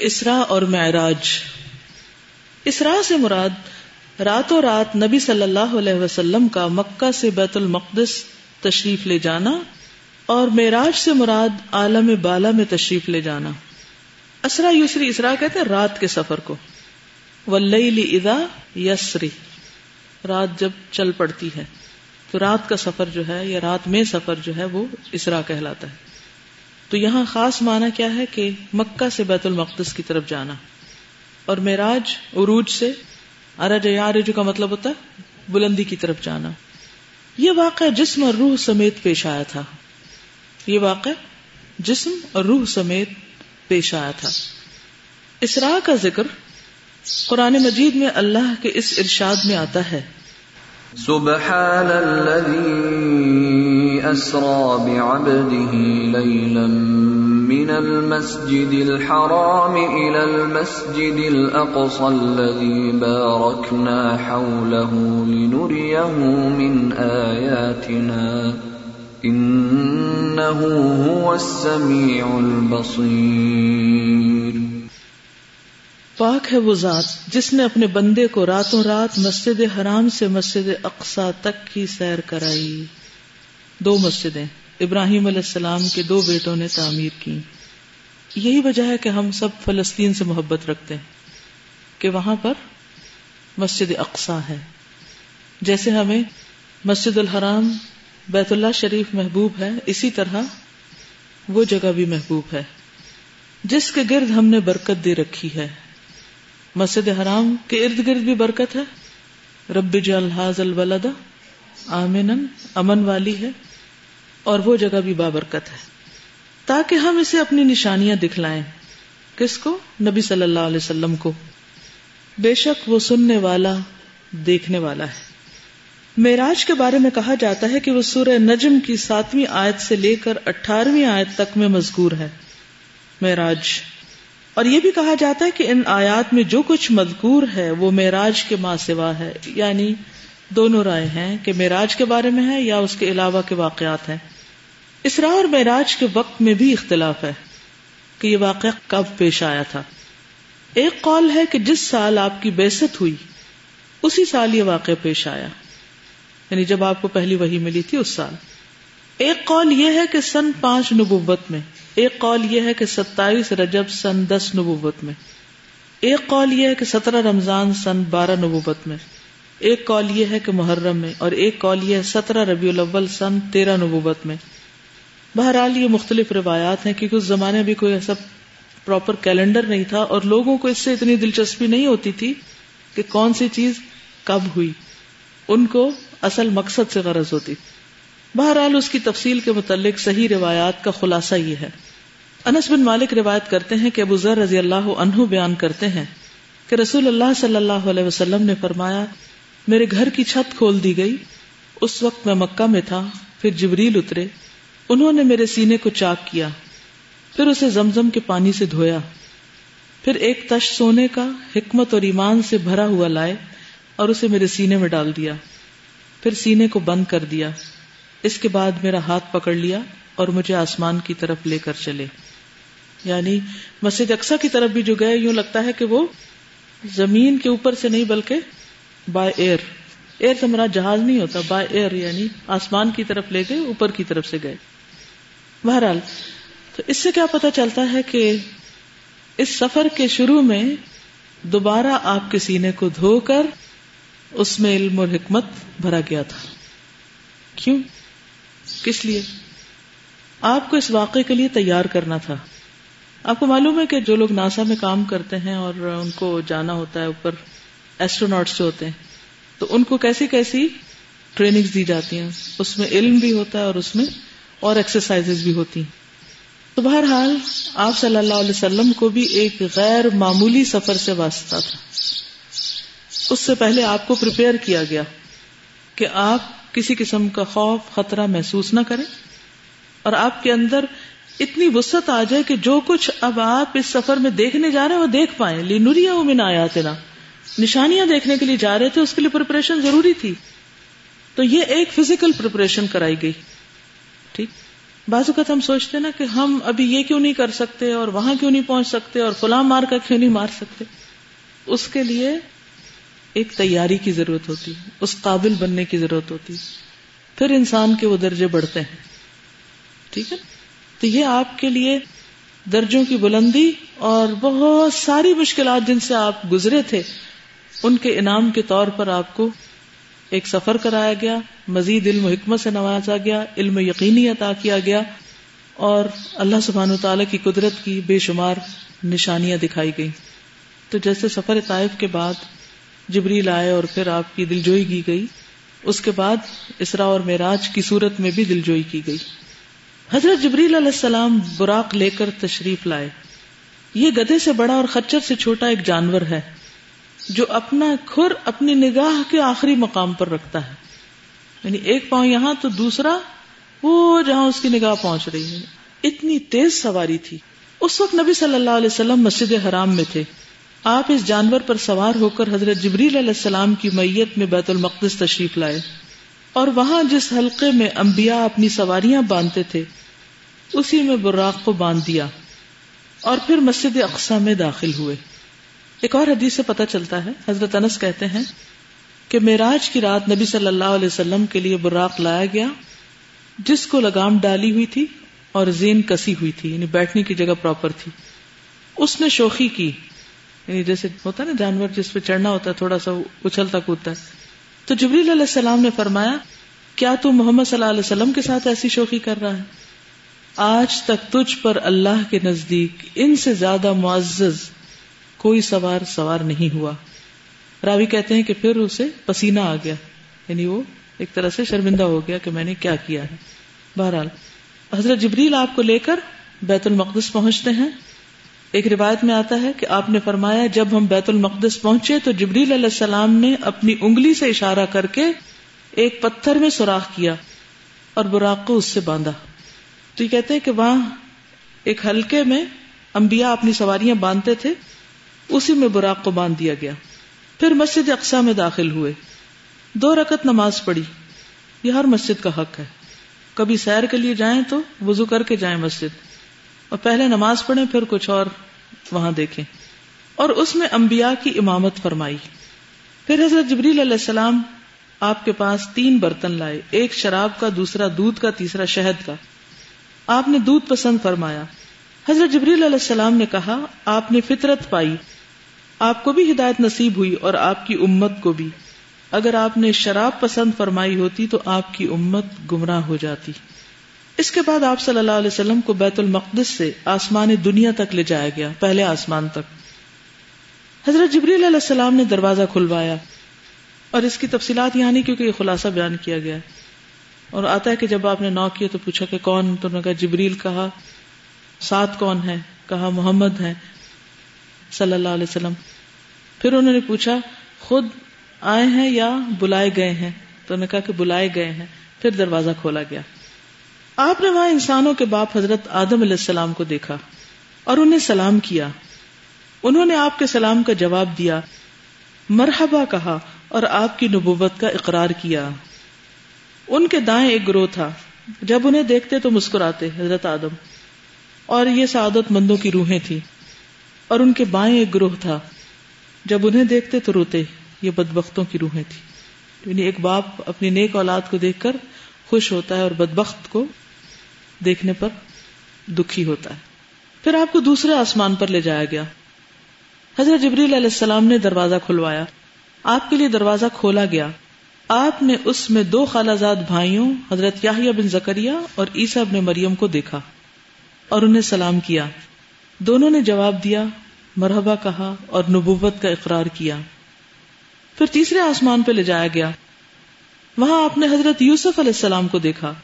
اسرا اور معراج۔ اسرا سے مراد راتوں رات نبی صلی اللہ علیہ وسلم کا مکہ سے بیت المقدس تشریف لے جانا اور معراج سے مراد عالم بالا میں تشریف لے جانا۔ اسرا یسری اسرا کہتے ہیں رات کے سفر کو۔ ولیلی ادا یسری۔ رات جب چل پڑتی ہے تو رات کا سفر جو ہے یا رات میں سفر جو ہے وہ اسرا کہلاتا ہے۔ تو یہاں خاص معنی کیا ہے کہ مکہ سے بیت المقدس کی طرف جانا اور معراج عروج سے ارج یا کا مطلب ہوتا ہے بلندی کی طرف جانا۔ یہ واقعہ جسم اور روح سمیت پیش آیا تھا۔ یہ واقع جسم اور روح سمیت پیش آیا تھا۔ اسرا کا ذکر قرآن مجید میں اللہ کے اس ارشاد میں آتا ہے۔ سبحان الذي أسرى بعبده ليلا من المسجد الحرام إلى المسجد الأقصى الذي باركنا حوله لنريه من آياتنا. إنه هو السميع البصير. پاک ہے وہ ذات جس نے اپنے بندے کو راتوں رات مسجد حرام سے مسجد اقسا تک کی سیر کرائی۔ دو مسجدیں۔ ابراہیم علیہ السلام کے دو بیٹوں نے تعمیر کی۔ یہی وجہ ہے کہ ہم سب فلسطین سے محبت رکھتے ہیں کہ وہاں پر مسجد اقسا ہے۔ جیسے ہمیں مسجد الحرام، بیت اللہ شریف محبوب ہے، اسی طرح وہ جگہ بھی محبوب ہے۔ جس کے گرد ہم نے برکت دے رکھی ہے۔ مسجد حرام کے ارد گرد بھی برکت ہے۔ رب جلحاظ الولد آمن امن والی ہے۔ اور وہ جگہ بھی بابرکت ہے۔ تاکہ ہم اسے اپنی نشانیاں دکھلائیں۔ کس کو؟ نبی صلی اللہ علیہ وسلم کو۔ بے شک وہ سننے والا، دیکھنے والا ہے۔ معراج کے بارے میں کہا جاتا ہے کہ وہ سورہ نجم کی ساتویں آیت سے لے کر اٹھارہویں آیت تک میں مذکور ہے۔ معراج۔ اور یہ بھی کہا جاتا ہے کہ ان آیات میں جو کچھ مذکور ہے، وہ معراج کے ماں سوا ہے۔ یعنی دونوں رائے ہیں کہ معراج کے بارے میں ہے یا اس کے علاوہ کے واقعات ہیں۔ اسرا اور معراج کے وقت میں بھی اختلاف ہے کہ یہ واقعہ کب پیش آیا تھا۔ ایک قول ہے کہ جس سال آپ کی بےست ہوئی، اسی سال یہ واقعہ پیش آیا۔ یعنی جب آپ کو پہلی وہی ملی تھی اس سال۔ ایک قول یہ ہے کہ سن پانچ نبوت میں، ایک قول یہ ہے کہ ستائیس رجب سن دس نبوت میں۔ ایک قول یہ ہے کہ سترہ رمضان سن بارہ نبوت میں۔ ایک قول یہ ہے کہ محرم میں، اور ایک قول یہ ہے سترہ ربیع الاول سن تیرہ نبوت میں۔ بہرحال یہ مختلف روایات ہیں کیونکہ اس زمانے بھی کوئی ایسا پراپر کیلنڈر نہیں تھا اور لوگوں کو اس سے اتنی دلچسپی نہیں ہوتی تھی کہ کون سی چیز کب ہوئی۔ ان کو اصل مقصد سے غرض ہوتی۔ بہرحال اس کی تفصیل کے متعلق صحیح روایات کا خلاصہ یہ ہے۔ انس بن مالک روایت کرتے ہیں کہ ابو ذر رضی اللہ عنہ بیان کرتے ہیں کہ رسول اللہ صلی اللہ علیہ وسلم نے فرمایا، میرے گھر کی چھت کھول دی گئی، اس وقت میں مکہ میں تھا، پھر جبریل اترے۔ انہوں نے میرے سینے کو چاک کیا، پھر اسے زمزم کے پانی سے دھویا۔ پھر ایک تش سونے کا حکمت اور ایمان سے بھرا ہوا لائے اور اسے میرے سینے میں ڈال دیا۔ پھر سینے کو بند کر دیا۔ اس کے بعد میرا ہاتھ پکڑ لیا اور مجھے آسمان کی طرف لے کر چلے۔ یعنی مسجد اقسا کی طرف بھی جو گئے، یوں لگتا ہے کہ وہ زمین کے اوپر سے نہیں بلکہ بائی ایئر ایئر سے مرا جہاز نہیں ہوتا بائی ایئر یعنی آسمان کی طرف لے گئے، اوپر کی طرف سے گئے۔ بہرحال، تو اس سے کیا پتا چلتا ہے کہ اس سفر کے شروع میں دوبارہ آپ کے سینے کو دھو کر اس میں علم اور حکمت بھرا گیا تھا۔ کیوں؟ کس لیے؟ آپ کو اس واقعے کے لیے تیار کرنا تھا۔ آپ کو معلوم ہے کہ جو لوگ ناسا میں کام کرتے ہیں اور ان کو جانا ہوتا ہے اوپر ایسٹرونٹس جو ہوتے ہیں، تو ان کو کیسی کیسی ٹریننگ دی جاتی ہیں؟ اس میں علم بھی ہوتا ہے اور اس میں اور ایکسرسائز بھی ہوتی ہیں۔ تو بہرحال آپ صلی اللہ علیہ وسلم کو بھی ایک غیر معمولی سفر سے واسطہ تھا۔ اس سے پہلے آپ کو پریپیئر کیا گیا کہ آپ کسی قسم کا خوف، خطرہ محسوس نہ کریں اور آپ کے اندر اتنی وسط آ جائے کہ جو کچھ اب آپ اس سفر میں دیکھنے جا رہے ہیں وہ دیکھ پائیں۔ لینوریا من آیا تیرا نشانیاں دیکھنے کے لیے جا رہے تھے، اس کے لیے پریپریشن ضروری تھی۔ تو یہ ایک فزیکل پریپریشن کرائی گئی۔ ٹھیک؟ بعض اوقات ہم سوچتے ہیں نا کہ ہم ابھی یہ کیوں نہیں کر سکتے اور وہاں کیوں نہیں پہنچ سکتے اور فلاں مار کا کیوں نہیں مار سکتے؟ اس کے لیے ایک تیاری کی ضرورت ہوتی اس قابل بننے کی ضرورت ہوتی پھر انسان کے وہ درجے بڑھتے ہیں۔ ٹھیک ہے؟ تو یہ آپ کے لیے درجوں کی بلندی اور بہت ساری مشکلات جن سے آپ گزرے تھے، ان کے انعام کے طور پر آپ کو ایک سفر کرایا گیا، مزید علم و حکمت سے نوازا گیا، علم یقینی عطا کیا گیا اور اللہ سبحان تعالی کی قدرت کی بے شمار نشانیاں دکھائی گئی تو جیسے سفر طائف کے بعد جبریل آئے اور پھر آپ کی دلجوئی کی گئی، اس کے بعد اسرا اور معراج کی صورت میں بھی دلجوئی کی گئی۔ حضرت جبریل علیہ السلام براق لے کر تشریف لائے۔ یہ گدے سے بڑا اور خچر سے چھوٹا ایک جانور ہے۔ جو اپنا کھر اپنی نگاہ کے آخری مقام پر رکھتا ہے۔ یعنی ایک پاؤں یہاں تو دوسرا وہ جہاں اس کی نگاہ پہنچ رہی ہے۔ اتنی تیز سواری تھی۔ اس وقت نبی صلی اللہ علیہ وسلم مسجد حرام میں تھے۔ آپ اس جانور پر سوار ہو کر حضرت جبریل علیہ السلام کی میت میں بیت المقدس تشریف لائے۔ اور وہاں جس حلقے میں انبیاء اپنی سواریاں باندھتے تھے، اسی میں براق کو باندھ دیا۔ اور پھر مسجد اقسا میں داخل ہوئے۔ ایک اور حدیث سے پتہ چلتا ہے، حضرت انس کہتے ہیں کہ میراج کی رات نبی صلی اللہ علیہ وسلم کے لیے براق لایا گیا، جس کو لگام ڈالی ہوئی تھی اور زین کسی ہوئی تھی یعنی بیٹھنے کی جگہ پراپر تھی۔ اس نے شوخی کی یعنی جیسے ہوتا نا جانور جس پہ چڑھنا ہوتا ہے، تھوڑا سا اچھلتا کودتا ہے۔ تو جبریل علیہ السلام نے فرمایا، کیا تو محمد صلی اللہ علیہ وسلم کے ساتھ ایسی شوخی کر رہا ہے؟ آج تک تجھ پر اللہ کے نزدیک ان سے زیادہ معزز کوئی سوار سوار نہیں ہوا۔ راوی کہتے ہیں کہ پھر اسے پسینہ آ گیا۔ یعنی وہ ایک طرح سے شرمندہ ہو گیا کہ میں نے کیا کیا ہے۔ بہرحال، حضرت جبریل آپ کو لے کر بیت المقدس پہنچتے ہیں۔ ایک روایت میں آتا ہے کہ آپ نے فرمایا، جب ہم بیت المقدس پہنچے تو جبریل علیہ السلام نے اپنی انگلی سے اشارہ کر کے ایک پتھر میں سوراخ کیا اور براق کو اس سے باندھا۔ تو یہ کہتے ہیں کہ وہاں ایک ہلکے میں انبیاء اپنی سواریاں باندھتے تھے۔ اسی میں براق کو باندھ دیا گیا۔ پھر مسجد اقسا میں داخل ہوئے۔ دو رکت نماز پڑھی۔ یہ ہر مسجد کا حق ہے۔ کبھی سیر کے لیے جائیں تو وضو کر کے جائیں مسجد۔ اور پہلے نماز پڑھیں، پھر کچھ اور وہاں دیکھیں۔ اور اس میں انبیاء کی امامت فرمائی۔ پھر حضرت جبریل علیہ السلام آپ کے پاس تین برتن لائے۔ ایک شراب کا، دوسرا دودھ کا، تیسرا شہد کا۔ آپ نے دودھ پسند فرمایا۔ حضرت جبریل علیہ السلام نے کہا، آپ نے فطرت پائی۔ آپ کو بھی ہدایت نصیب ہوئی اور آپ کی امت کو بھی۔ اگر آپ نے شراب پسند فرمائی ہوتی تو آپ کی امت گمراہ ہو جاتی۔ اس کے بعد آپ صلی اللہ علیہ وسلم کو بیت المقدس سے آسمان دنیا تک لے جایا گیا، پہلے آسمان تک۔ حضرت جبریل علیہ السلام نے دروازہ کھلوایا اور اس کی تفصیلات یہاں نہیں کیونکہ یہ خلاصہ بیان کیا گیا۔ اور آتا ہے کہ جب آپ نے نو کیا تو پوچھا کہ کون؟ تو نے کہا جبریل، کہا ساتھ کون ہے؟ کہا محمد ہے۔ صلی اللہ علیہ وسلم۔ پھر انہوں نے پوچھا، خود آئے ہیں یا بلائے گئے ہیں؟ تو انہوں نے کہا کہ بلائے گئے ہیں۔ پھر دروازہ کھولا گیا۔ آپ نے وہاں انسانوں کے باپ حضرت آدم علیہ السلام کو دیکھا اور انہیں سلام کیا۔ انہوں نے آپ کے سلام کا جواب دیا، مرحبا کہا اور آپ کی نبوت کا اقرار کیا۔ ان کے دائیں ایک گروہ تھا۔ جب انہیں دیکھتے تو مسکراتے حضرت آدم۔ اور یہ سعادت مندوں کی روحیں تھی اور ان کے بائیں ایک گروہ تھا۔ جب انہیں دیکھتے تو روتے۔ یہ بدبختوں کی روحیں تھی یعنی ایک باپ اپنی نیک اولاد کو دیکھ کر خوش ہوتا ہے اور بدبخت کو دیکھنے پر دکھی ہوتا ہے۔ پھر آپ کو دوسرے آسمان پر لے جایا گیا۔ حضرت جبریل علیہ السلام نے دروازہ کھلوایا۔ آپ کے لیے دروازہ کھولا گیا۔ آپ نے اس میں دو خالہ زاد بھائیوں، حضرت یاہیا بن زکریہ اور عیسیٰ ابن مریم کو دیکھا اور انہیں سلام کیا۔ دونوں نے جواب دیا، مرحبا کہا اور نبوت کا اقرار کیا۔ پھر تیسرے آسمان پہ لے جایا گیا۔ وہاں آپ نے حضرت یوسف علیہ السلام کو دیکھا۔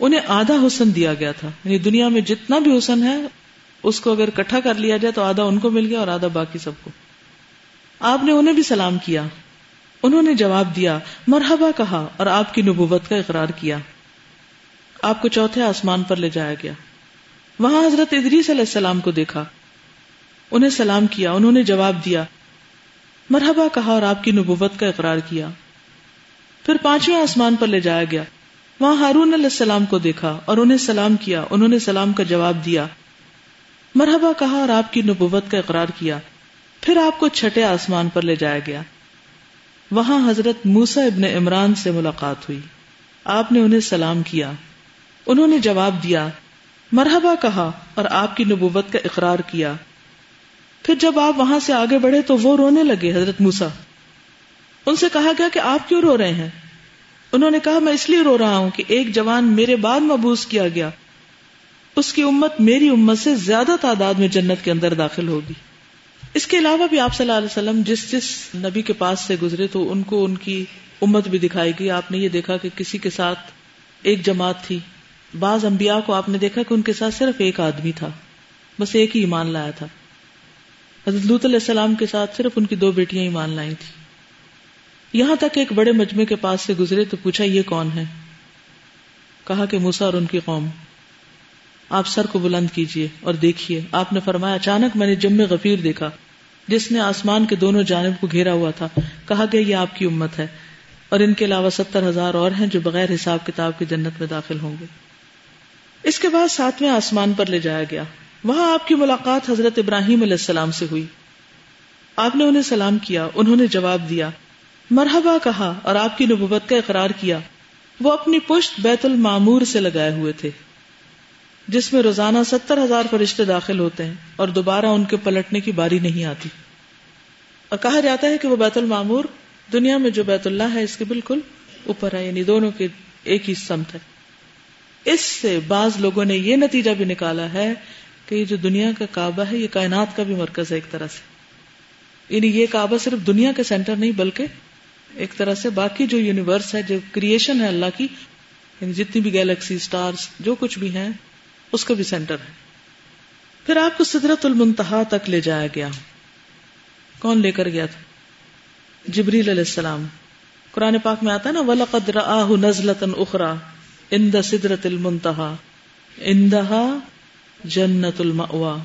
انہیں آدھا حسن دیا گیا تھا۔ یعنی دنیا میں جتنا بھی حسن ہے، اس کو اگر کٹھا کر لیا جائے تو آدھا ان کو مل گیا اور آدھا باقی سب کو۔ آپ نے انہیں بھی سلام کیا۔ انہوں نے جواب دیا، مرحبا کہا اور آپ کی نبوت کا اقرار کیا۔ آپ کو چوتھے آسمان پر لے جایا گیا۔ وہاں حضرت ادریس علیہ السلام کو دیکھا۔ انہیں سلام کیا، انہوں نے جواب دیا، مرحبا کہا اور آپ کی نبوت کا اقرار کیا۔ پھر پانچویں آسمان پر لے جایا گیا۔ وہاں ہارون علیہ السلام کو دیکھا اور انہیں سلام کیا، انہوں نے سلام کا جواب دیا۔ مرحبا کہا اور آپ کی نبوت کا اقرار کیا۔ پھر آپ کو چھٹے آسمان پر لے جایا گیا۔ وہاں حضرت موسا ابن عمران سے ملاقات ہوئی۔ آپ نے انہیں سلام کیا۔ انہوں نے جواب دیا مرحبا کہا اور آپ کی نبوت کا اقرار کیا۔ پھر جب آپ وہاں سے آگے بڑھے تو وہ رونے لگے حضرت موسا ان سے کہا گیا کہ آپ کیوں رو رہے ہیں؟ انہوں نے کہا، میں اس لیے رو رہا ہوں کہ ایک جوان میرے بعد مبوس کیا گیا۔ اس کی امت میری امت سے زیادہ تعداد میں جنت کے اندر داخل ہوگی۔ اس کے علاوہ بھی آپ صلی اللہ علیہ وسلم جس جس نبی کے پاس سے گزرے تو ان کو ان کی امت بھی دکھائی گئی۔ آپ نے یہ دیکھا کہ کسی کے ساتھ ایک جماعت تھی۔ بعض انبیاء کو آپ نے دیکھا کہ ان کے ساتھ صرف ایک آدمی تھا، بس ایک ہی ایمان لایا تھا۔ حضرت لوت علیہ السلام کے ساتھ صرف ان کی دو بیٹیاں ایمان لائی تھی یہاں تک ایک بڑے مجمے کے پاس سے گزرے تو پوچھا، یہ کون ہے؟ کہا کہ موسا اور ان کی قوم۔ آپ سر کو بلند کیجیے اور دیکھیے آپ نے فرمایا، اچانک میں نے جم غفیر دیکھا، جس نے آسمان کے دونوں جانب کو گھیرا ہوا تھا۔ کہا گیا یہ آپ کی امت ہے اور ان کے علاوہ ستر ہزار اور ہیں جو بغیر حساب کتاب کی جنت میں داخل ہوں گے۔ اس کے بعد ساتویں آسمان پر لے جایا گیا۔ وہاں آپ کی ملاقات حضرت ابراہیم علیہ السلام سے ہوئی۔ آپ نے انہیں سلام کیا، انہوں نے جواب دیا۔ مرحبا کہا اور آپ کی نبوت کا اقرار کیا۔ وہ اپنی پشت بیت المامور سے لگائے ہوئے تھے، جس میں روزانہ ستر ہزار فرشتے داخل ہوتے ہیں اور دوبارہ ان کے پلٹنے کی باری نہیں آتی۔ اور کہا جاتا ہے کہ وہ بیت المامور دنیا میں جو بیت اللہ ہے، اس کے بالکل اوپر ہے یعنی دونوں کے ایک ہی سمت ہے۔ اس سے بعض لوگوں نے یہ نتیجہ بھی نکالا ہے کہ یہ جو دنیا کا کعبہ ہے، یہ کائنات کا بھی مرکز ہے ایک طرح سے۔ یعنی یہ کعبہ صرف دنیا کے سینٹر نہیں، بلکہ ایک طرح سے باقی جو یونیورس ہے، جو کریشن ہے اللہ کی یعنی جتنی بھی گیلیکسی اسٹارس جو کچھ بھی ہیں، اس کا بھی سینٹر ہے۔ پھر آپ کو سدرت المنتہا تک لے جایا گیا۔ کون لے کر گیا تھا؟ جبریل علیہ السلام۔ قرآن پاک میں آتا ہے نا، ولقد راہ نزلتا اخرى۔ عند سدرت المنتہا اندہا جنت المأوا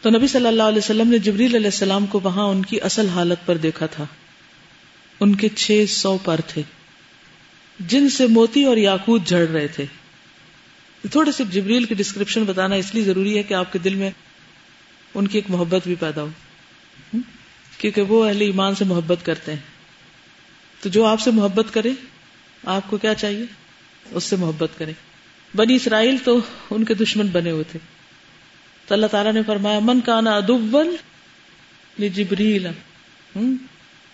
تو نبی صلی اللہ علیہ وسلم نے جبریل علیہ السلام کو وہاں ان کی اصل حالت پر دیکھا تھا۔ ان کے چھ سو پر تھے۔ جن سے موتی اور یاقوت جھڑ رہے تھے۔ تھوڑے سے جبریل کی ڈسکرپشن بتانا اس لیے ضروری ہے کہ آپ کے دل میں ان کی ایک محبت بھی پیدا ہو۔ کیونکہ وہ اہل ایمان سے محبت کرتے ہیں۔ تو جو آپ سے محبت کرے، آپ کو کیا چاہیے؟ اس سے محبت کرے بنی اسرائیل تو ان کے دشمن بنے ہوئے تھے۔ تو اللہ تعالیٰ نے فرمایا، من کا نا ادبل جبریل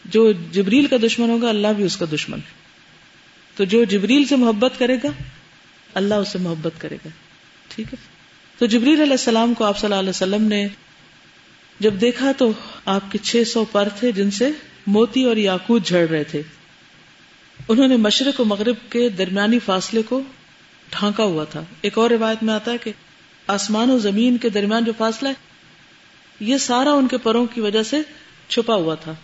جو جبریل کا دشمن ہوگا، اللہ بھی اس کا دشمن ہے۔ تو جو جبریل سے محبت کرے گا، اللہ اسے محبت کرے گا۔ ٹھیک ہے؟ تو جبریل علیہ السلام کو آپ صلی اللہ علیہ وسلم نے جب دیکھا تو آپ کے چھ سو پر تھے جن سے موتی اور یاقوت جھڑ رہے تھے۔ انہوں نے مشرق و مغرب کے درمیانی فاصلے کو ڈھانکا ہوا تھا۔ ایک اور روایت میں آتا ہے کہ آسمان و زمین کے درمیان جو فاصلہ ہے، یہ سارا ان کے پروں کی وجہ سے چھپا ہوا تھا۔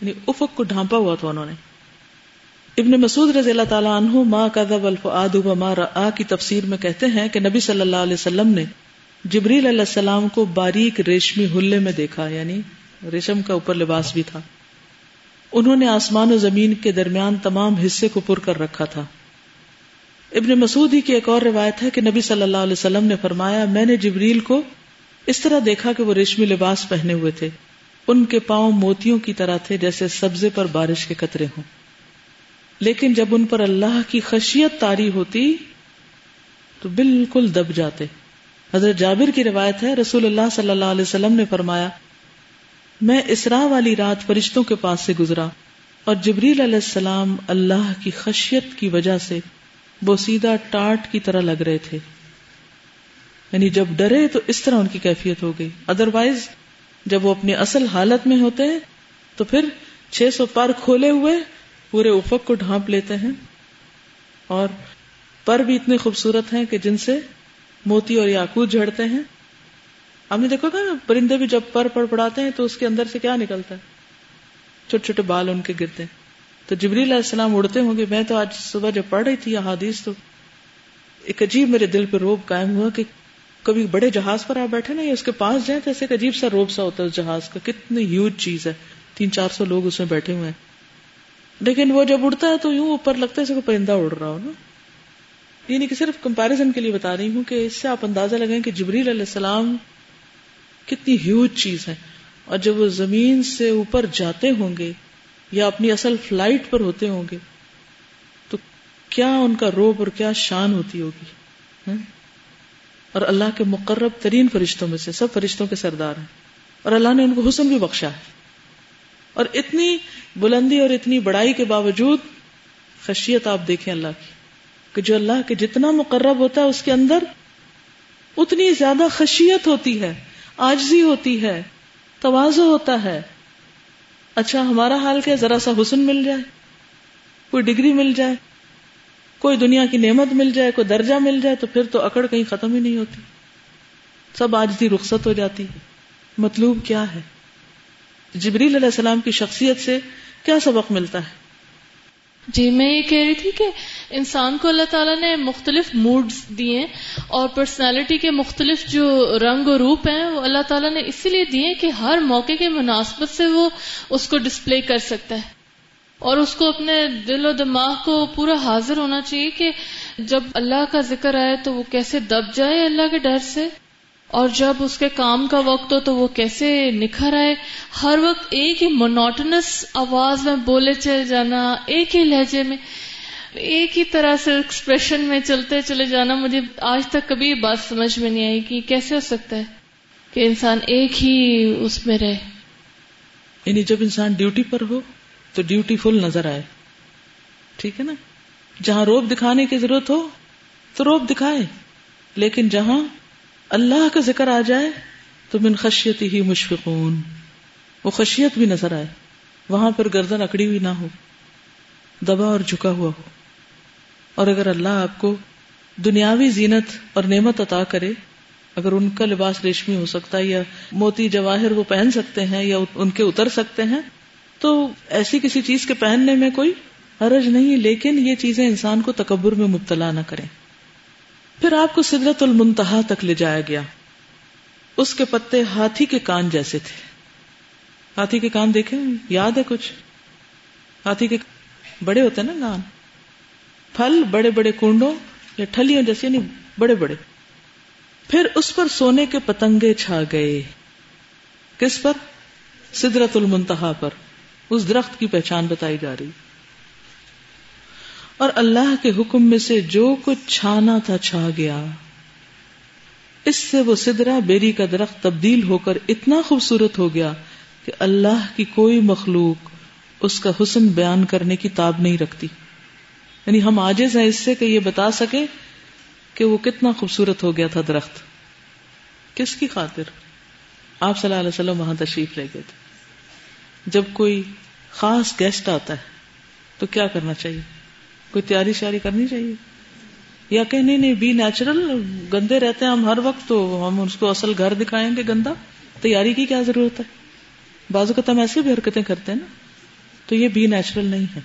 یعنی افق کو ڈھانپا ہوا تھا انہوں نے۔ ابن مسعود رضی اللہ تعالیٰ عنہ ما کذب الفؤاد وما رآ کی تفسیر میں کہتے ہیں کہ نبی صلی اللہ علیہ وسلم نے جبریل علیہ السلام کو باریک ریشمی ہلے میں دیکھا یعنی ریشم کا اوپر لباس بھی تھا۔ انہوں نے آسمان و زمین کے درمیان تمام حصے کو پر کر رکھا تھا۔ ابن مسعود ہی کی ایک اور روایت ہے کہ نبی صلی اللہ علیہ وسلم نے فرمایا، میں نے جبریل کو اس طرح دیکھا کہ وہ ریشمی لباس پہنے ہوئے تھے۔ ان کے پاؤں موتیوں کی طرح تھے جیسے سبزے پر بارش کے قطرے ہوں۔ لیکن جب ان پر اللہ کی خشیت تاری ہوتی، تو بالکل دب جاتے۔ حضرت جابر کی روایت ہے، رسول اللہ صلی اللہ علیہ وسلم نے فرمایا میں اسرا والی رات فرشتوں کے پاس سے گزرا اور جبریل علیہ السلام اللہ کی خشیت کی وجہ سے بوسیدہ ٹاٹ کی طرح لگ رہے تھے۔ یعنی جب ڈرے تو اس طرح ان کی کیفیت ہو گئی۔ ادروائز جب وہ اپنی اصل حالت میں ہوتے ہیں تو پھر چھ سو پر کھولے ہوئے پورے افق کو ڈھانپ لیتے ہیں۔ اور پر بھی اتنے خوبصورت ہیں کہ جن سے موتی اور یاقوت جھڑتے ہیں۔ آپ نے دیکھو گا پرندے بھی جب پر پڑ پڑاتے ہیں تو اس کے اندر سے کیا نکلتا ہے؟ چھوٹے چھوٹے بال ان کے گرتے ہیں۔ تو جبری علیہ السلام اڑتے ہوں گے، میں تو آج صبح جب پڑھ رہی تھی حادیث تو ایک عجیب میرے دل پہ روب قائم ہوا کہ کبھی بڑے جہاز پر آپ بیٹھے نا اس کے پاس جائیں تو ایسے ایک عجیب سا روب سا ہوتا ہے اس جہاز کا۔ کتنی ہیوج چیز ہے۔ تین چار سو لوگ اس میں بیٹھے ہوئے ہیں۔ لیکن وہ جب اڑتا ہے تو یوں اوپر لگتا ہے کوئی پرندہ اڑ رہا ہو نا۔ یعنی کہ صرف کمپیرزن کے لیے بتا رہی ہوں کہ اس سے آپ اندازہ لگیں کہ جبریل علیہ السلام کتنی ہیوج چیز ہے اور جب وہ زمین سے اوپر جاتے ہوں گے یا اپنی اصل فلائٹ پر ہوتے ہوں گے، تو کیا ان کا روب اور کیا شان ہوتی ہوگی؟ اور اللہ کے مقرب ترین فرشتوں میں سے سب فرشتوں کے سردار ہیں۔ اور اللہ نے ان کو حسن بھی بخشا ہے۔ اور اتنی بلندی اور اتنی بڑائی کے باوجود خشیت آپ دیکھیں اللہ کی، کہ جو اللہ کے جتنا مقرب ہوتا ہے اس کے اندر، اتنی زیادہ خشیت ہوتی ہے۔ آجزی ہوتی ہے، توازو ہوتا ہے۔ اچھا ہمارا حال کیا؟ ذرا سا حسن مل جائے، کوئی ڈگری مل جائے، کوئی دنیا کی نعمت مل جائے، کوئی درجہ مل جائے، تو پھر تو اکڑ کہیں ختم ہی نہیں ہوتی۔ سب آج دی رخصت ہو جاتی مطلوب کیا ہے؟ جبریل علیہ السلام کی شخصیت سے کیا سبق ملتا ہے؟ جی میں یہ کہہ رہی تھی کہ انسان کو اللہ تعالیٰ نے مختلف موڈز دیے اور پرسنالٹی کے مختلف جو رنگ و روپ ہیں، وہ اللہ تعالیٰ نے اسی لیے دیے کہ ہر موقع کے مناسبت سے وہ اس کو ڈسپلے کر سکتا ہے۔ اور اس کو اپنے دل و دماغ کو پورا حاضر ہونا چاہیے کہ جب اللہ کا ذکر آئے تو وہ کیسے دب جائے اللہ کے ڈر سے۔ اور جب اس کے کام کا وقت ہو تو وہ کیسے نکھر آئے؟ ہر وقت ایک ہی منوٹنس آواز میں بولے چل جانا، ایک ہی لہجے میں، ایک ہی طرح سے ایکسپریشن میں چلتے چلے جانا۔ مجھے آج تک کبھی بات سمجھ میں نہیں آئی کہ کیسے ہو سکتا ہے کہ انسان ایک ہی اس میں رہے۔ یعنی جب انسان ڈیوٹی پر ہو تو ڈیوٹی فل نظر آئے۔ ٹھیک ہے نا؟ جہاں روب دکھانے کی ضرورت ہو تو روب دکھائے، لیکن جہاں اللہ کا ذکر آ جائے تو من خشیت ہی مشفقون۔ وہ خشیت بھی نظر آئے۔ وہاں پر گردن اکڑی ہوئی نہ ہو۔ دبا اور جھکا ہوا ہو۔ اور اگر اللہ آپ کو دنیاوی زینت اور نعمت عطا کرے، اگر ان کا لباس ریشمی ہو سکتا ہے یا موتی جواہر وہ پہن سکتے ہیں یا ان کے اتر سکتے ہیں، تو ایسی کسی چیز کے پہننے میں کوئی حرج نہیں، لیکن یہ چیزیں انسان کو تکبر میں مبتلا نہ کریں۔ پھر آپ کو سدرت المنتہا تک لے جایا گیا۔ اس کے پتے ہاتھی کے کان جیسے تھے۔ ہاتھی کے کان دیکھے یاد ہے کچھ؟ ہاتھی کے بڑے ہوتے نا کان پھل بڑے بڑے کنڈوں یا ٹھلیوں جیسے نہیں، بڑے بڑے۔ پھر اس پر سونے کے پتنگے چھا گئے۔ کس پر؟ سدرت المنتہا پر۔ اس درخت کی پہچان بتائی جا رہی۔ اور اللہ کے حکم میں سے جو کچھ چھانا تھا چھا گیا۔ اس سے وہ سدرا بیری کا درخت تبدیل ہو کر اتنا خوبصورت ہو گیا کہ اللہ کی کوئی مخلوق اس کا حسن بیان کرنے کی تاب نہیں رکھتی۔ یعنی ہم آجز ہیں اس سے کہ یہ بتا سکے کہ وہ کتنا خوبصورت ہو گیا تھا درخت۔ کس کی خاطر؟ آپ صلی اللہ علیہ وسلم وہاں تشریف لے گئے تھے۔ جب کوئی خاص گیسٹ آتا ہے تو کیا کرنا چاہیے؟ کوئی تیاری شیاری کرنی چاہیے؟ یا کہ نہیں نہیں بی نیچرل گندے رہتے ہیں ہم ہر وقت، تو ہم اس کو اصل گھر دکھائیں گے گندا۔ تیاری کی کیا ضرورت ہے؟ بازو کا ہم ایسی بھی حرکتیں کرتے ہیں نا، تو یہ بی نیچرل نہیں ہے۔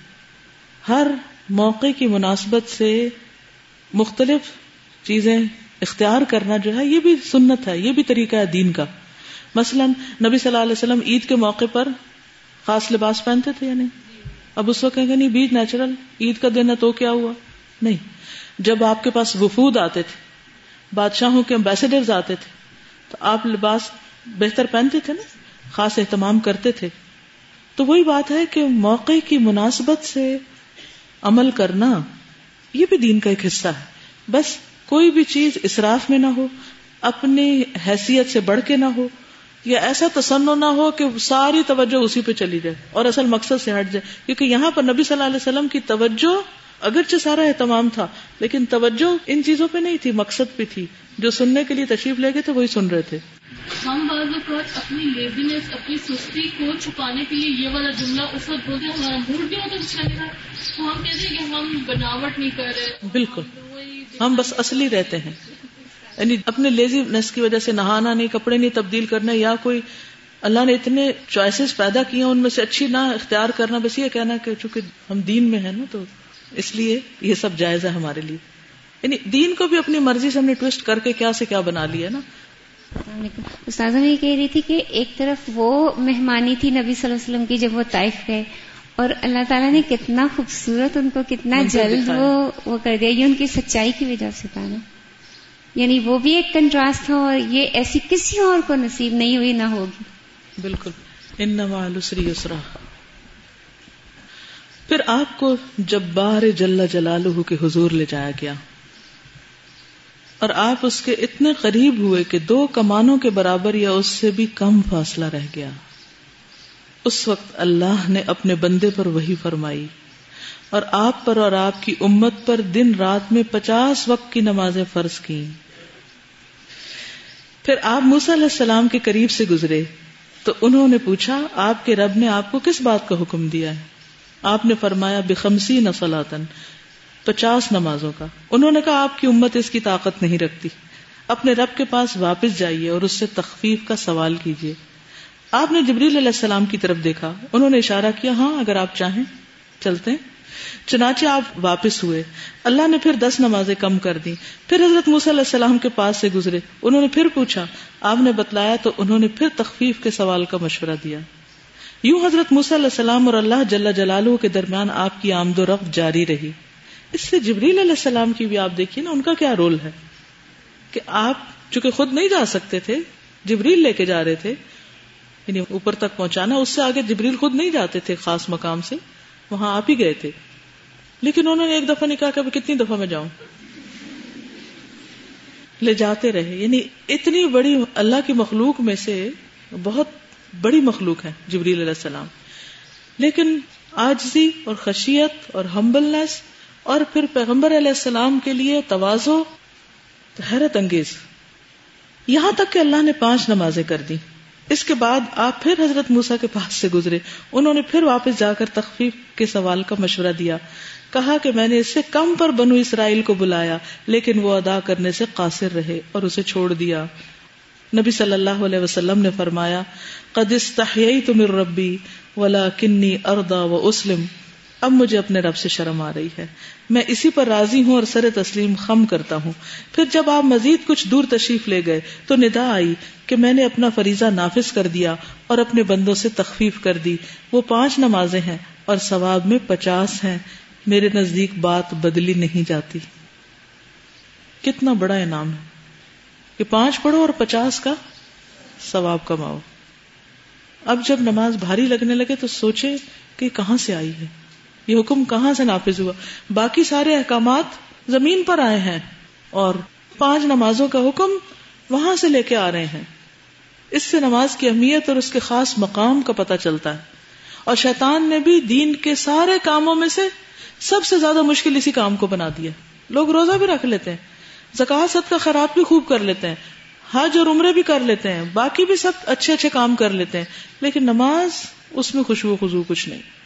ہر موقع کی مناسبت سے مختلف چیزیں اختیار کرنا جو ہے، یہ بھی سنت ہے، یہ بھی طریقہ ہے دین کا۔ مثلا نبی صلی اللہ علیہ وسلم عید کے موقع پر خاص لباس پہنتے تھے یا نہیں؟ اب اس وقت کہیں گے، نہیں، بیج نیچرل عید کا دن ہے تو کیا ہوا؟ نہیں. جب آپ کے پاس وفود آتے تھے، بادشاہوں کے امبیسڈرز آتے تھے، تو آپ لباس بہتر پہنتے تھے نا؟ خاص اہتمام کرتے تھے۔ تو وہی بات ہے کہ موقع کی مناسبت سے عمل کرنا، یہ بھی دین کا ایک حصہ ہے۔ بس کوئی بھی چیز اسراف میں نہ ہو، اپنی حیثیت سے بڑھ کے نہ ہو یا ایسا تسن نہ ہو کہ ساری توجہ اسی پہ چلی جائے اور اصل مقصد سے ہٹ جائے۔ کیونکہ یہاں پر نبی صلی اللہ علیہ وسلم کی توجہ اگرچہ سارا اہتمام تھا لیکن توجہ ان چیزوں پہ نہیں تھی مقصد پہ تھی۔ جو سننے کے لیے تشریف لے گئے تھے وہی سن رہے تھے۔ ہم بعض اوقات اپنی لیزینس اپنی سستی کو چھپانے کے لیے یہ والا جملہ اس وقت بولتے ہیں ہمارا موڈ بھی ہوتا اچھا نہیں تو ہم کہتے ہیں کہ ہم بناوٹ نہیں کر رہے۔ بالکل۔ ہم بس اصلی رہتے ہیں۔ یعنی اپنے لیزی نیس کی وجہ سے نہانا نہیں کپڑے نہیں تبدیل کرنا یا کوئی اللہ نے اتنے چوائسیز پیدا کی ہیں ان میں سے اچھی نہ اختیار کرنا بس یہ کہنا کہ چونکہ ہم دین میں ہیں نا تو اس لیے یہ سب جائز ہے ہمارے لیے۔ یعنی دین کو بھی اپنی مرضی سے ہم نے ٹوسٹ کر کے کیا سے کیا بنا لیا نا۔ استاذہ میں یہ کہہ رہی تھی کہ ایک طرف وہ مہمانی تھی نبی صلی اللہ علیہ وسلم کی جب وہ طائف گئے اور اللہ تعالیٰ نے کتنا خوبصورت ان کو کتنا جلد۔ وہ وہ کر دیا۔ یہ ان کی سچائی کی وجہ سے تھا نا۔ یعنی وہ بھی ایک کنٹراسٹ تھا اور یہ ایسی کسی اور کو نصیب نہیں ہوئی، نہ ہوگی۔ بالکل۔ ان العسری یسرا۔ پھر آپ کو جب بار جل جلالہ کے حضور لے جایا گیا۔ اور آپ اس کے اتنے قریب ہوئے کہ دو کمانوں کے برابر یا اس سے بھی کم فاصلہ رہ گیا۔ اس وقت اللہ نے اپنے بندے پر وہی فرمائی۔ اور آپ پر اور آپ کی امت پر دن رات میں پچاس وقت کی نمازیں فرض کی۔ پھر آپ موسیٰ علیہ السلام کے قریب سے گزرے۔ تو انہوں نے پوچھا، آپ کے رب نے آپ کو کس بات کا حکم دیا ہے؟ آپ نے فرمایا بخمسی نفلاتن پچاس نمازوں کا۔ انہوں نے کہا، آپ کی امت اس کی طاقت نہیں رکھتی۔ اپنے رب کے پاس واپس جائیے اور اس سے تخفیف کا سوال کیجیے۔ آپ نے جبریل علیہ السلام کی طرف دیکھا۔ انہوں نے اشارہ کیا ہاں اگر آپ چاہیں، چلتے ہیں۔ چنانچہ آپ واپس ہوئے۔ اللہ نے پھر دس نمازیں کم کر دی پھر حضرت موسیٰ علیہ السلام کے پاس سے گزرے۔ انہوں نے پھر پوچھا، آپ نے بتلایا تو انہوں نے پھر تخفیف کے سوال کا مشورہ دیا۔ یوں حضرت موسیٰ علیہ السلام اور اللہ جل جلالہ کے درمیان آپ کی آمد و رفت جاری رہی۔ اس سے جبریل علیہ السلام کی بھی آپ دیکھیے نا، ان کا کیا رول ہے؟ کہ آپ چونکہ خود نہیں جا سکتے تھے، جبریل لے کے جا رہے تھے یعنی اوپر تک پہنچانا، اس سے آگے جبریل خود نہیں جاتے تھے خاص مقام سے۔ وہاں آپ ہی گئے تھے۔ لیکن انہوں نے ایک دفعہ نہیں کہا کہ اب کتنی دفعہ میں جاؤں۔ لے جاتے رہے۔ یعنی اتنی بڑی اللہ کی مخلوق میں سے بہت بڑی مخلوق ہے جبریل علیہ السلام۔ لیکن آجزی اور خشیت اور ہمبلنس اور پھر پیغمبر علیہ السلام کے لیے توازو حیرت انگیز۔ یہاں تک کہ اللہ نے پانچ نمازیں کر دی اس کے بعد آپ پھر حضرت موسا کے پاس سے گزرے۔ انہوں نے پھر واپس جا کر تخفیف کے سوال کا مشورہ دیا۔ کہا کہ میں نے اس سے کم پر بنو اسرائیل کو بلایا، لیکن وہ ادا کرنے سے قاصر رہے اور اسے چھوڑ دیا۔ نبی صلی اللہ علیہ وسلم نے فرمایا، قد استحییت من ربی ولا کنی اردا و اسلم۔ اب مجھے اپنے رب سے شرم آ رہی ہے۔ میں اسی پر راضی ہوں اور سر تسلیم خم کرتا ہوں۔ پھر جب آپ مزید کچھ دور تشریف لے گئے تو ندا آئی کہ میں نے اپنا فریضہ نافذ کر دیا اور اپنے بندوں سے تخفیف کر دی۔ وہ پانچ نمازیں ہیں اور ثواب میں پچاس ہیں۔ میرے نزدیک بات بدلی نہیں جاتی۔ کتنا بڑا انعام ہے کہ پانچ پڑھو اور پچاس کا ثواب کماؤ۔ اب جب نماز بھاری لگنے لگے تو سوچے کہ کہاں سے آئی ہے۔ یہ حکم کہاں سے نافذ ہوا؟ باقی سارے احکامات زمین پر آئے ہیں اور پانچ نمازوں کا حکم وہاں سے لے کے آ رہے ہیں۔ اس سے نماز کی اہمیت اور اس کے خاص مقام کا پتہ چلتا ہے۔ اور شیطان نے بھی دین کے سارے کاموں میں سے سب سے زیادہ مشکل اسی کام کو بنا دیا۔ لوگ روزہ بھی رکھ لیتے ہیں زکات صد کا خراب بھی خوب کر لیتے ہیں، حج اور عمرے بھی کر لیتے ہیں، باقی بھی سب اچھے اچھے کام کر لیتے ہیں، لیکن نماز اس میں خوشبو خزو کچھ نہیں۔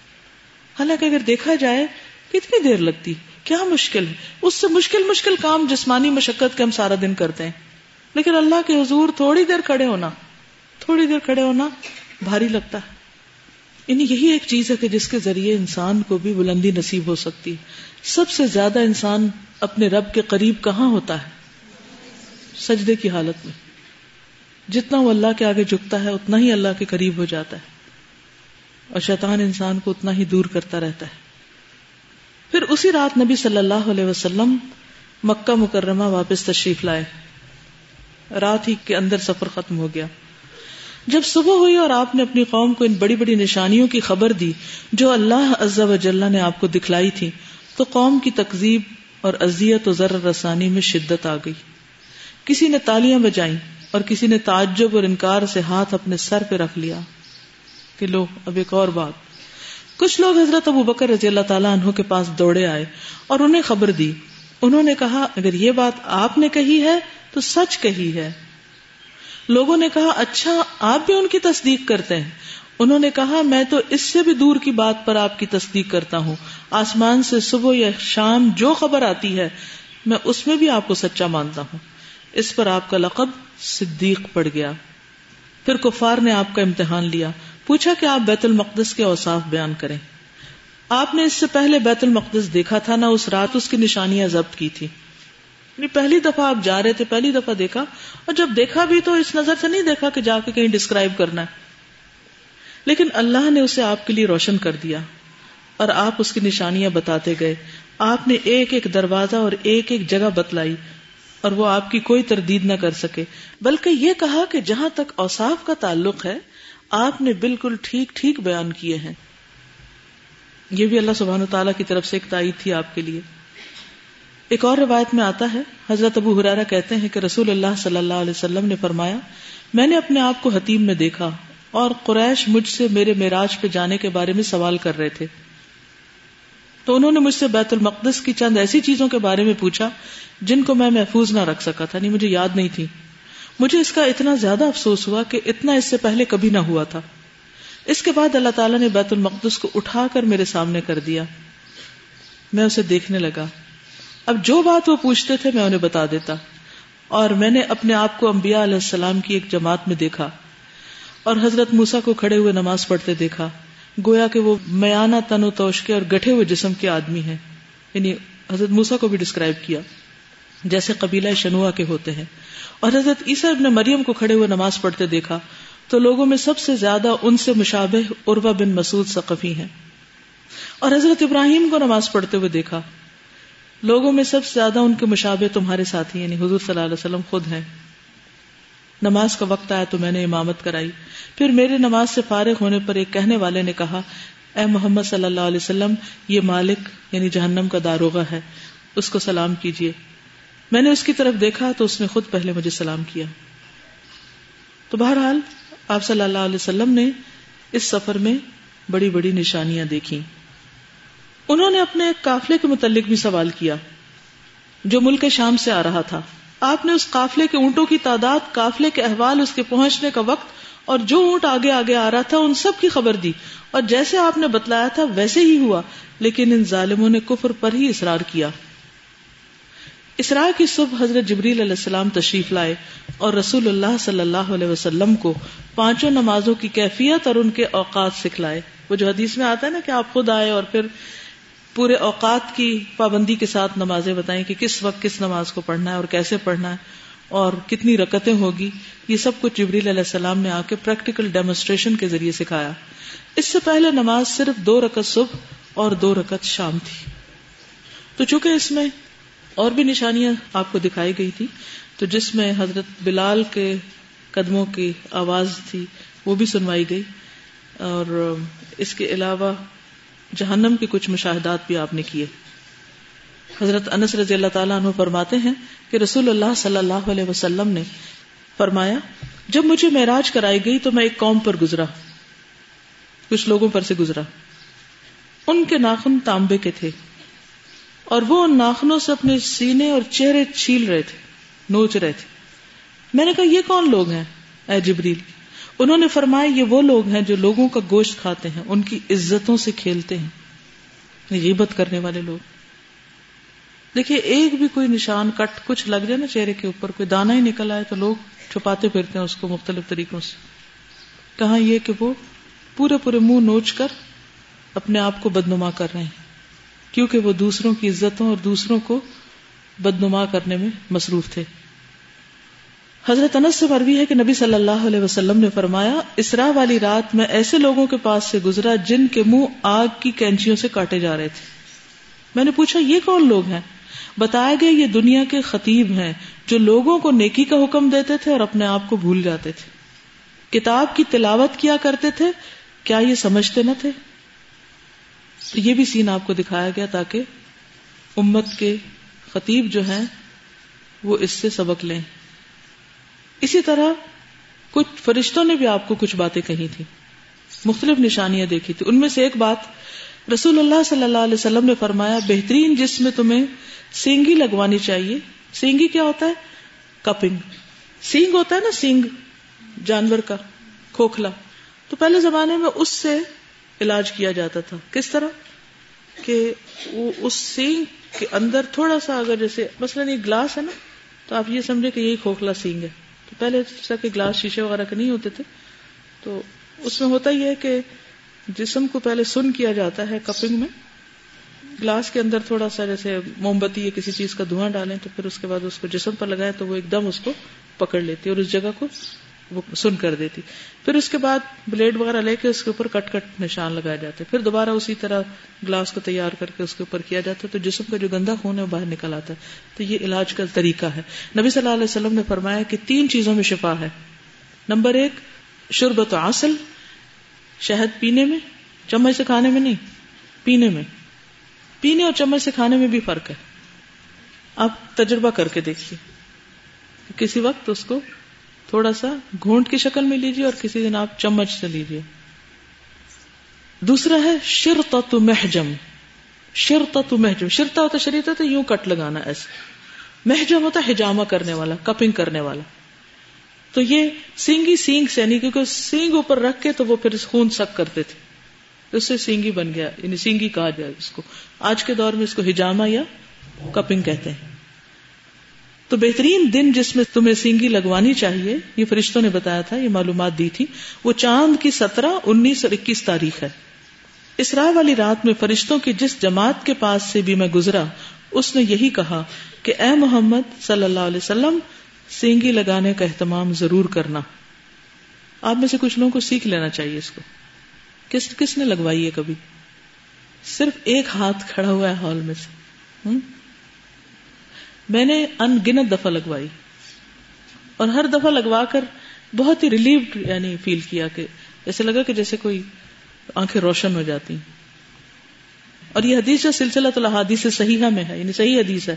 حالانکہ اگر دیکھا جائے، کتنی دیر لگتی؟ کیا مشکل ہے؟ اس سے مشکل مشکل کام جسمانی مشقت کے ہم سارا دن کرتے ہیں۔ لیکن اللہ کے حضور تھوڑی دیر کھڑے ہونا، تھوڑی دیر کھڑے ہونا بھاری لگتا ہے۔ یعنی یہی ایک چیز ہے کہ جس کے ذریعے انسان کو بھی بلندی نصیب ہو سکتی ہے۔ سب سے زیادہ انسان اپنے رب کے قریب کہاں ہوتا ہے؟ سجدے کی حالت میں۔ جتنا وہ اللہ کے آگے جھکتا ہے، اتنا ہی اللہ کے قریب ہو جاتا ہے۔ اور شیطان انسان کو اتنا ہی دور کرتا رہتا ہے۔ پھر اسی رات نبی صلی اللہ علیہ وسلم مکہ مکرمہ واپس تشریف لائے۔ رات ہی کے اندر سفر ختم ہو گیا۔ جب صبح ہوئی اور آپ نے اپنی قوم کو ان بڑی بڑی نشانیوں کی خبر دی جو اللہ عز و جل نے آپ کو دکھلائی تھی، تو قوم کی تقزیب اور اذیت و ذر رسانی میں شدت آ گئی۔ کسی نے تالیاں بجائیں اور کسی نے تعجب اور انکار سے ہاتھ اپنے سر پہ رکھ لیا۔ کہ لو اب ایک اور بات۔ کچھ لوگ حضرت ابو بکر رضی اللہ تعالیٰ عنہ کے پاس دوڑے آئے اور انہیں خبر دی۔ انہوں نے کہا، اگر یہ بات آپ نے کہی ہے تو سچ کہی ہے۔ لوگوں نے کہا اچھا آپ بھی ان کی تصدیق کرتے ہیں۔ انہوں نے کہا، میں تو اس سے بھی دور کی بات پر آپ کی تصدیق کرتا ہوں۔ آسمان سے صبح یا شام جو خبر آتی ہے، میں اس میں بھی آپ کو سچا مانتا ہوں۔ اس پر آپ کا لقب صدیق پڑ گیا۔ پھر کفار نے آپ کا امتحان لیا۔ پوچھا کہ آپ بیت المقدس کے اوصاف بیان کریں۔ آپ نے اس سے پہلے بیت المقدس دیکھا تھا، نہ اس رات اس کی نشانیاں ضبط کی تھی یعنی پہلی دفعہ آپ جا رہے تھے، پہلی دفعہ دیکھا۔ اور جب دیکھا بھی تو اس نظر سے نہیں دیکھا کہ جا کے کہیں ڈسکرائب کرنا ہے۔ لیکن اللہ نے اسے آپ کے لیے روشن کر دیا۔ اور آپ اس کی نشانیاں بتاتے گئے۔ آپ نے ایک ایک دروازہ اور ایک ایک جگہ بتلائی۔ اور وہ آپ کی کوئی تردید نہ کر سکے۔ بلکہ یہ کہا کہ جہاں تک اوساف کا تعلق ہے آپ نے بالکل ٹھیک ٹھیک بیان کیے ہیں۔ یہ بھی اللہ سبحان تعالیٰ کی طرف سے ایک تائید تھی آپ کے لیے۔ ایک اور روایت میں آتا ہے، حضرت ابو حرارا کہتے ہیں کہ رسول اللہ صلی اللہ علیہ وسلم نے فرمایا، میں نے اپنے آپ کو حتیم میں دیکھا اور قریش مجھ سے میرے معراج پہ جانے کے بارے میں سوال کر رہے تھے۔ تو انہوں نے مجھ سے بیت المقدس کی چند ایسی چیزوں کے بارے میں پوچھا جن کو میں محفوظ نہ رکھ سکا تھا نہیں مجھے یاد نہیں تھی۔ مجھے اس کا اتنا زیادہ افسوس ہوا کہ اتنا اس سے پہلے کبھی نہ ہوا تھا۔ اس کے بعد اللہ تعالیٰ نے بیت المقدس کو اٹھا کر میرے سامنے کر دیا۔ میں اسے دیکھنے لگا۔ اب جو بات وہ پوچھتے تھے میں انہیں بتا دیتا۔ اور میں نے اپنے آپ کو انبیاء علیہ السلام کی ایک جماعت میں دیکھا۔ اور حضرت موسا کو کھڑے ہوئے نماز پڑھتے دیکھا۔ گویا کہ وہ میانہ تن و توشکے اور گٹھے ہوئے جسم کے آدمی ہیں۔ یعنی حضرت موسا کو بھی ڈسکرائب کیا۔ جیسے قبیلہ شنوا کے ہوتے ہیں۔ اور حضرت عیسیٰ ابن مریم کو کھڑے ہوئے نماز پڑھتے دیکھا تو لوگوں میں سب سے زیادہ ان سے مشابہ عروا بن مسعود ثقفی ہیں۔ اور حضرت ابراہیم کو نماز پڑھتے ہوئے دیکھا۔ لوگوں میں سب سے زیادہ ان کے مشابہ تمہارے ساتھی یعنی حضور صلی اللہ علیہ وسلم خود ہیں۔ نماز کا وقت آیا تو میں نے امامت کرائی۔ پھر میرے نماز سے فارغ ہونے پر ایک کہنے والے نے کہا، اے محمد صلی اللہ علیہ وسلم، یہ مالک یعنی جہنم کا داروغہ ہے، اس کو سلام کیجیے میں نے اس کی طرف دیکھا تو اس نے خود پہلے مجھے سلام کیا۔ تو بہرحال آپ صلی اللہ علیہ وسلم نے اس سفر میں بڑی بڑی نشانیاں دیکھی انہوں نے اپنے ایک قافلے کے متعلق بھی سوال کیا، جو ملک شام سے آ رہا تھا۔ آپ نے اس قافلے کے اونٹوں کی تعداد، قافلے کے احوال، اس کے پہنچنے کا وقت اور جو اونٹ آگے آگے آ رہا تھا، ان سب کی خبر دی۔ اور جیسے آپ نے بتلایا تھا، ویسے ہی ہوا، لیکن ان ظالموں نے کفر پر ہی اصرار کیا۔ اسرا کی صبح حضرت جبریل علیہ السلام تشریف لائے اور رسول اللہ صلی اللہ علیہ وسلم کو پانچوں نمازوں کی کیفیت اور ان کے اوقات سکھلائے۔ وہ جو حدیث میں آتا ہے نا کہ آپ خود آئے اور پھر پورے اوقات کی پابندی کے ساتھ نمازیں بتائیں کہ کس وقت کس نماز کو پڑھنا ہے اور کیسے پڑھنا ہے اور کتنی رکتیں ہوگی، یہ سب کچھ جبریل علیہ السلام نے آ کے پریکٹیکل ڈیمونسٹریشن کے ذریعے سکھایا۔ اس سے پہلے نماز صرف دو رکت صبح اور دو رکت شام تھی۔ تو چونکہ اس میں اور بھی نشانیاں آپ کو دکھائی گئی تھی۔ تو جس میں حضرت بلال کے قدموں کی آواز تھی، وہ بھی سنوائی گئی۔ اور اس کے علاوہ جہنم کے کچھ مشاہدات بھی آپ نے کیے۔ حضرت انس رضی اللہ تعالیٰ عنہ فرماتے ہیں کہ رسول اللہ صلی اللہ علیہ وسلم نے فرمایا، جب مجھے معراج کرائی گئی تو میں ایک قوم پر گزرا۔ کچھ لوگوں پر سے گزرا۔ ان کے ناخن تانبے کے تھے۔ اور وہ ان ناخنوں سے اپنے سینے اور چہرے چھیل رہے تھے، نوچ رہے تھے۔ میں نے کہا، یہ کون لوگ ہیں؟ اے جبریل، انہوں نے فرمایا، یہ وہ لوگ ہیں جو لوگوں کا گوشت کھاتے ہیں، ان کی عزتوں سے کھیلتے ہیں۔ غیبت کرنے والے لوگ۔ دیکھیے، ایک بھی کوئی نشان کٹ کچھ لگ جائے نا چہرے کے اوپر، کوئی دانا ہی نکل آئے تو لوگ چھپاتے پھرتے ہیں اس کو مختلف طریقوں سے۔ کہاں یہ کہ وہ پورے پورے منہ نوچ کر اپنے آپ کو بدنما کر رہے ہیں۔ کیونکہ وہ دوسروں کی عزتوں اور دوسروں کو بدنما کرنے میں مصروف تھے۔ حضرت انس سے مروی ہے کہ نبی صلی اللہ علیہ وسلم نے فرمایا، اسرا والی رات میں ایسے لوگوں کے پاس سے گزرا جن کے منہ آگ کی کینچیوں سے کاٹے جا رہے تھے۔ میں نے پوچھا، یہ کون لوگ ہیں؟ بتایا گیا یہ دنیا کے خطیب ہیں جو لوگوں کو نیکی کا حکم دیتے تھے اور اپنے آپ کو بھول جاتے تھے۔ کتاب کی تلاوت کیا کرتے تھے؟ کیا یہ سمجھتے نہ تھے؟ یہ بھی سین آپ کو دکھایا گیا تاکہ امت کے خطیب جو ہیں وہ اس سے سبق لیں۔ اسی طرح کچھ فرشتوں نے بھی آپ کو کچھ باتیں کہی تھی مختلف نشانیاں دیکھی تھی ان میں سے ایک بات رسول اللہ صلی اللہ علیہ وسلم نے فرمایا، بہترین جس میں تمہیں سینگی لگوانی چاہیے۔ سینگی کیا ہوتا ہے؟ کپنگ۔ سینگ ہوتا ہے نا، سینگ، جانور کا کھوکھلا۔ تو پہلے زمانے میں اس سے علاج کیا جاتا تھا۔ کس طرح؟ کہ وہ اس سینگ کے اندر تھوڑا سا اگر جیسے مثلاً یہ گلاس ہے نا، تو آپ یہ سمجھے کہ یہی کھوکھلا سینگ ہے۔ تو پہلے جیسا کہ گلاس شیشے وغیرہ کے نہیں ہوتے تھے۔ تو اس میں ہوتا یہ ہے کہ جسم کو پہلے سن کیا جاتا ہے کپنگ میں۔ گلاس کے اندر تھوڑا سا جیسے موم بتی یا کسی چیز کا دھواں ڈالیں تو پھر اس کے بعد اس کو جسم پر لگائے تو وہ ایک دم اس کو پکڑ لیتی ہے اور اس جگہ کو وہ سن کر دیتی۔ پھر اس کے بعد بلیڈ وغیرہ لے کے اس کے اوپر کٹ کٹ نشان لگائے جاتے۔ پھر دوبارہ اسی طرح گلاس کو تیار کر کے اس کے اوپر کیا جاتا ہے۔ تو جسم کا جو گندا خون ہے وہ باہر نکل آتا ہے۔ تو یہ علاج کا طریقہ ہے۔ نبی صلی اللہ علیہ وسلم نے فرمایا کہ تین چیزوں میں شفا ہے۔ نمبر ایک، شربت اصل شہد پینے میں، چمچ سے کھانے میں نہیں، پینے میں۔ پینے اور چمچ سے کھانے میں بھی فرق ہے۔ آپ تجربہ کر کے دیکھیے۔ کسی وقت اس کو تھوڑا سا گھونٹ کی شکل میں لیجیے اور کسی دن آپ چمچ سے لیجیے دوسرا ہے شرتا تو محجم۔ شرتا تو محجم۔ شرتا ہوتا شریتا تو یوں کٹ لگانا ایسے۔ محجم ہوتا ہجامہ کرنے والا، کپنگ کرنے والا۔ تو یہ سینگی سینگ سے یعنی کیونکہ سینگ اوپر رکھ کے تو وہ پھر خون سک کرتے تھے۔ اس سے سینگی بن گیا یعنی سینگی کہا جائے اس کو۔ آج کے دور میں اس کو ہجامہ یا کپنگ کہتے ہیں۔ تو بہترین دن جس میں تمہیں سینگی لگوانی چاہیے، یہ فرشتوں نے بتایا تھا، یہ معلومات دی تھی، وہ چاند کی سترہ، انیس اور اکیس تاریخ ہے۔ اسرا والی رات میں فرشتوں کی جس جماعت کے پاس سے بھی میں گزرا، اس نے یہی کہا کہ اے محمد صلی اللہ علیہ وسلم، سینگی لگانے کا اہتمام ضرور کرنا۔ آپ میں سے کچھ لوگوں کو سیکھ لینا چاہیے اس کو۔ کس کس نے لگوائی ہے کبھی؟ صرف ایک ہاتھ کھڑا ہوا ہے ہال میں سے۔ میں نے ان گنت دفعہ لگوائی اور ہر دفعہ لگوا کر بہت ہی ریلیوڈ یعنی فیل کیا کہ ایسے لگا کہ جیسے کوئی آنکھیں روشن ہو جاتی اور یہ حدیث جو سلسلہ تو حادیث صحیح میں ہے یعنی صحیح حدیث ہے۔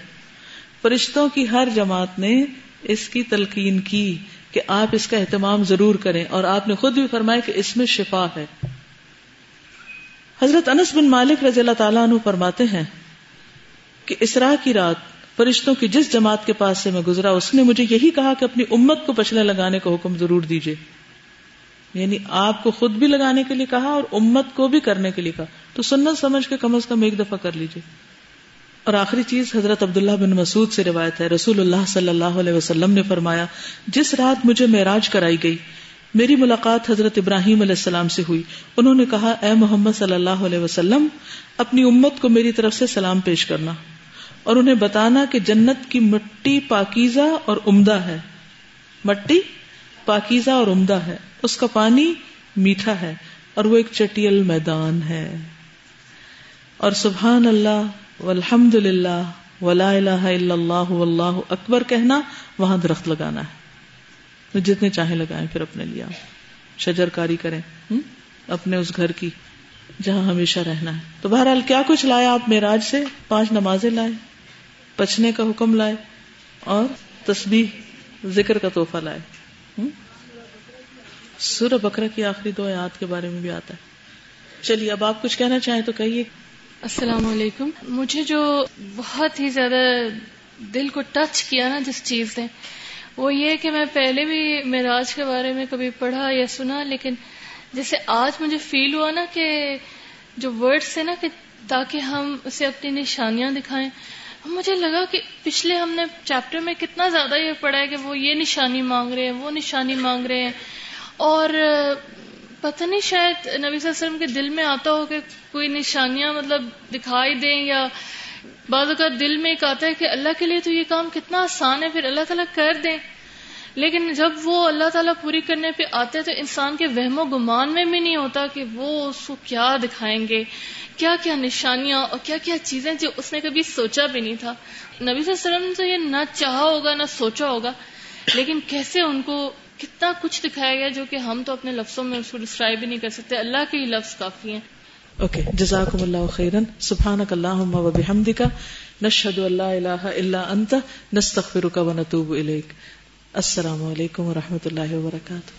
فرشتوں کی ہر جماعت نے اس کی تلقین کی کہ آپ اس کا اہتمام ضرور کریں اور آپ نے خود بھی فرمایا کہ اس میں شفا ہے۔ حضرت انس بن مالک رضی اللہ تعالیٰ عنہ فرماتے ہیں کہ اسرا کی رات فرشتوں کی جس جماعت کے پاس سے میں گزرا، اس نے مجھے یہی کہا کہ اپنی امت کو پچھلے لگانے کا حکم ضرور دیجیے یعنی آپ کو خود بھی لگانے کے لیے کہا اور امت کو بھی کرنے کے لیے کہا۔ تو سنت سمجھ کے کم از کم ایک دفعہ کر لیجیے اور آخری چیز، حضرت عبداللہ بن مسعود سے روایت ہے، رسول اللہ صلی اللہ علیہ وسلم نے فرمایا، جس رات مجھے معراج کرائی گئی، میری ملاقات حضرت ابراہیم علیہ السلام سے ہوئی۔ انہوں نے کہا، اے محمد صلی اللہ علیہ وسلم، اپنی امت کو میری طرف سے سلام پیش کرنا۔ اور انہیں بتانا کہ جنت کی مٹی پاکیزہ اور عمدہ ہے۔ مٹی پاکیزہ اور عمدہ ہے۔ اس کا پانی میٹھا ہے اور وہ ایک چٹیل میدان ہے۔ اور سبحان اللہ والحمد للہ ولا الہ الا اللہ، واللہ اکبر کہنا، وہاں درخت لگانا ہے۔ جتنے چاہیں لگائیں پھر اپنے لیا شجر کاری کریں اپنے اس گھر کی جہاں ہمیشہ رہنا ہے۔ تو بہرحال کیا کچھ لائے آپ میراج سے؟ پانچ نمازیں لائے۔ پچنے کا حکم لائے اور تسبیح، ذکر کا تحفہ لائے۔ سورہ بکرا کی آخری دو آیات کے بارے میں بھی آتا ہے۔ چلیے، اب آپ کچھ کہنا چاہیں تو کہیے۔ السلام علیکم۔ مجھے جو بہت ہی زیادہ دل کو ٹچ کیا نا جس چیز نے، وہ یہ کہ میں پہلے بھی معراج کے بارے میں کبھی پڑھا یا سنا، لیکن جیسے آج مجھے فیل ہوا نا کہ جو ورڈس ہے نا کہ تاکہ ہم اسے اپنی نشانیاں دکھائیں۔ مجھے لگا کہ پچھلے ہم نے چیپٹر میں کتنا زیادہ یہ پڑھا ہے کہ وہ یہ نشانی مانگ رہے ہیں، وہ نشانی مانگ رہے ہیں۔ اور پتہ نہیں شاید نبی صلی اللہ علیہ وسلم کے دل میں آتا ہو کہ کوئی نشانیاں مطلب دکھائی دیں یا بعض اوقات دل میں ایک آتا ہے کہ اللہ کے لیے تو یہ کام کتنا آسان ہے، پھر اللہ تعالیٰ کر دیں۔ لیکن جب وہ اللہ تعالیٰ پوری کرنے پہ آتے تو انسان کے وہم و گمان میں بھی نہیں ہوتا کہ وہ اس کو کیا دکھائیں گے۔ کیا کیا نشانیاں اور کیا کیا چیزیں جو اس نے کبھی سوچا بھی نہیں تھا۔ نبی صلی اللہ علیہ وسلم نے تو یہ نہ چاہا ہوگا نہ سوچا ہوگا، لیکن کیسے ان کو کتنا کچھ دکھایا گیا جو کہ ہم تو اپنے لفظوں میں اس کو ڈسکرائب بھی نہیں کر سکتے۔ اللہ کے ہی لفظ کافی ہیں۔ اوکے جزاکم اللہ خیرن۔ سبحانک اللہم و بحمدک۔ نشہد اللہ الہ الا انت، نستغفرک و نتوب الیک۔ السلام علیکم و رحمۃ اللہ وبرکاتہ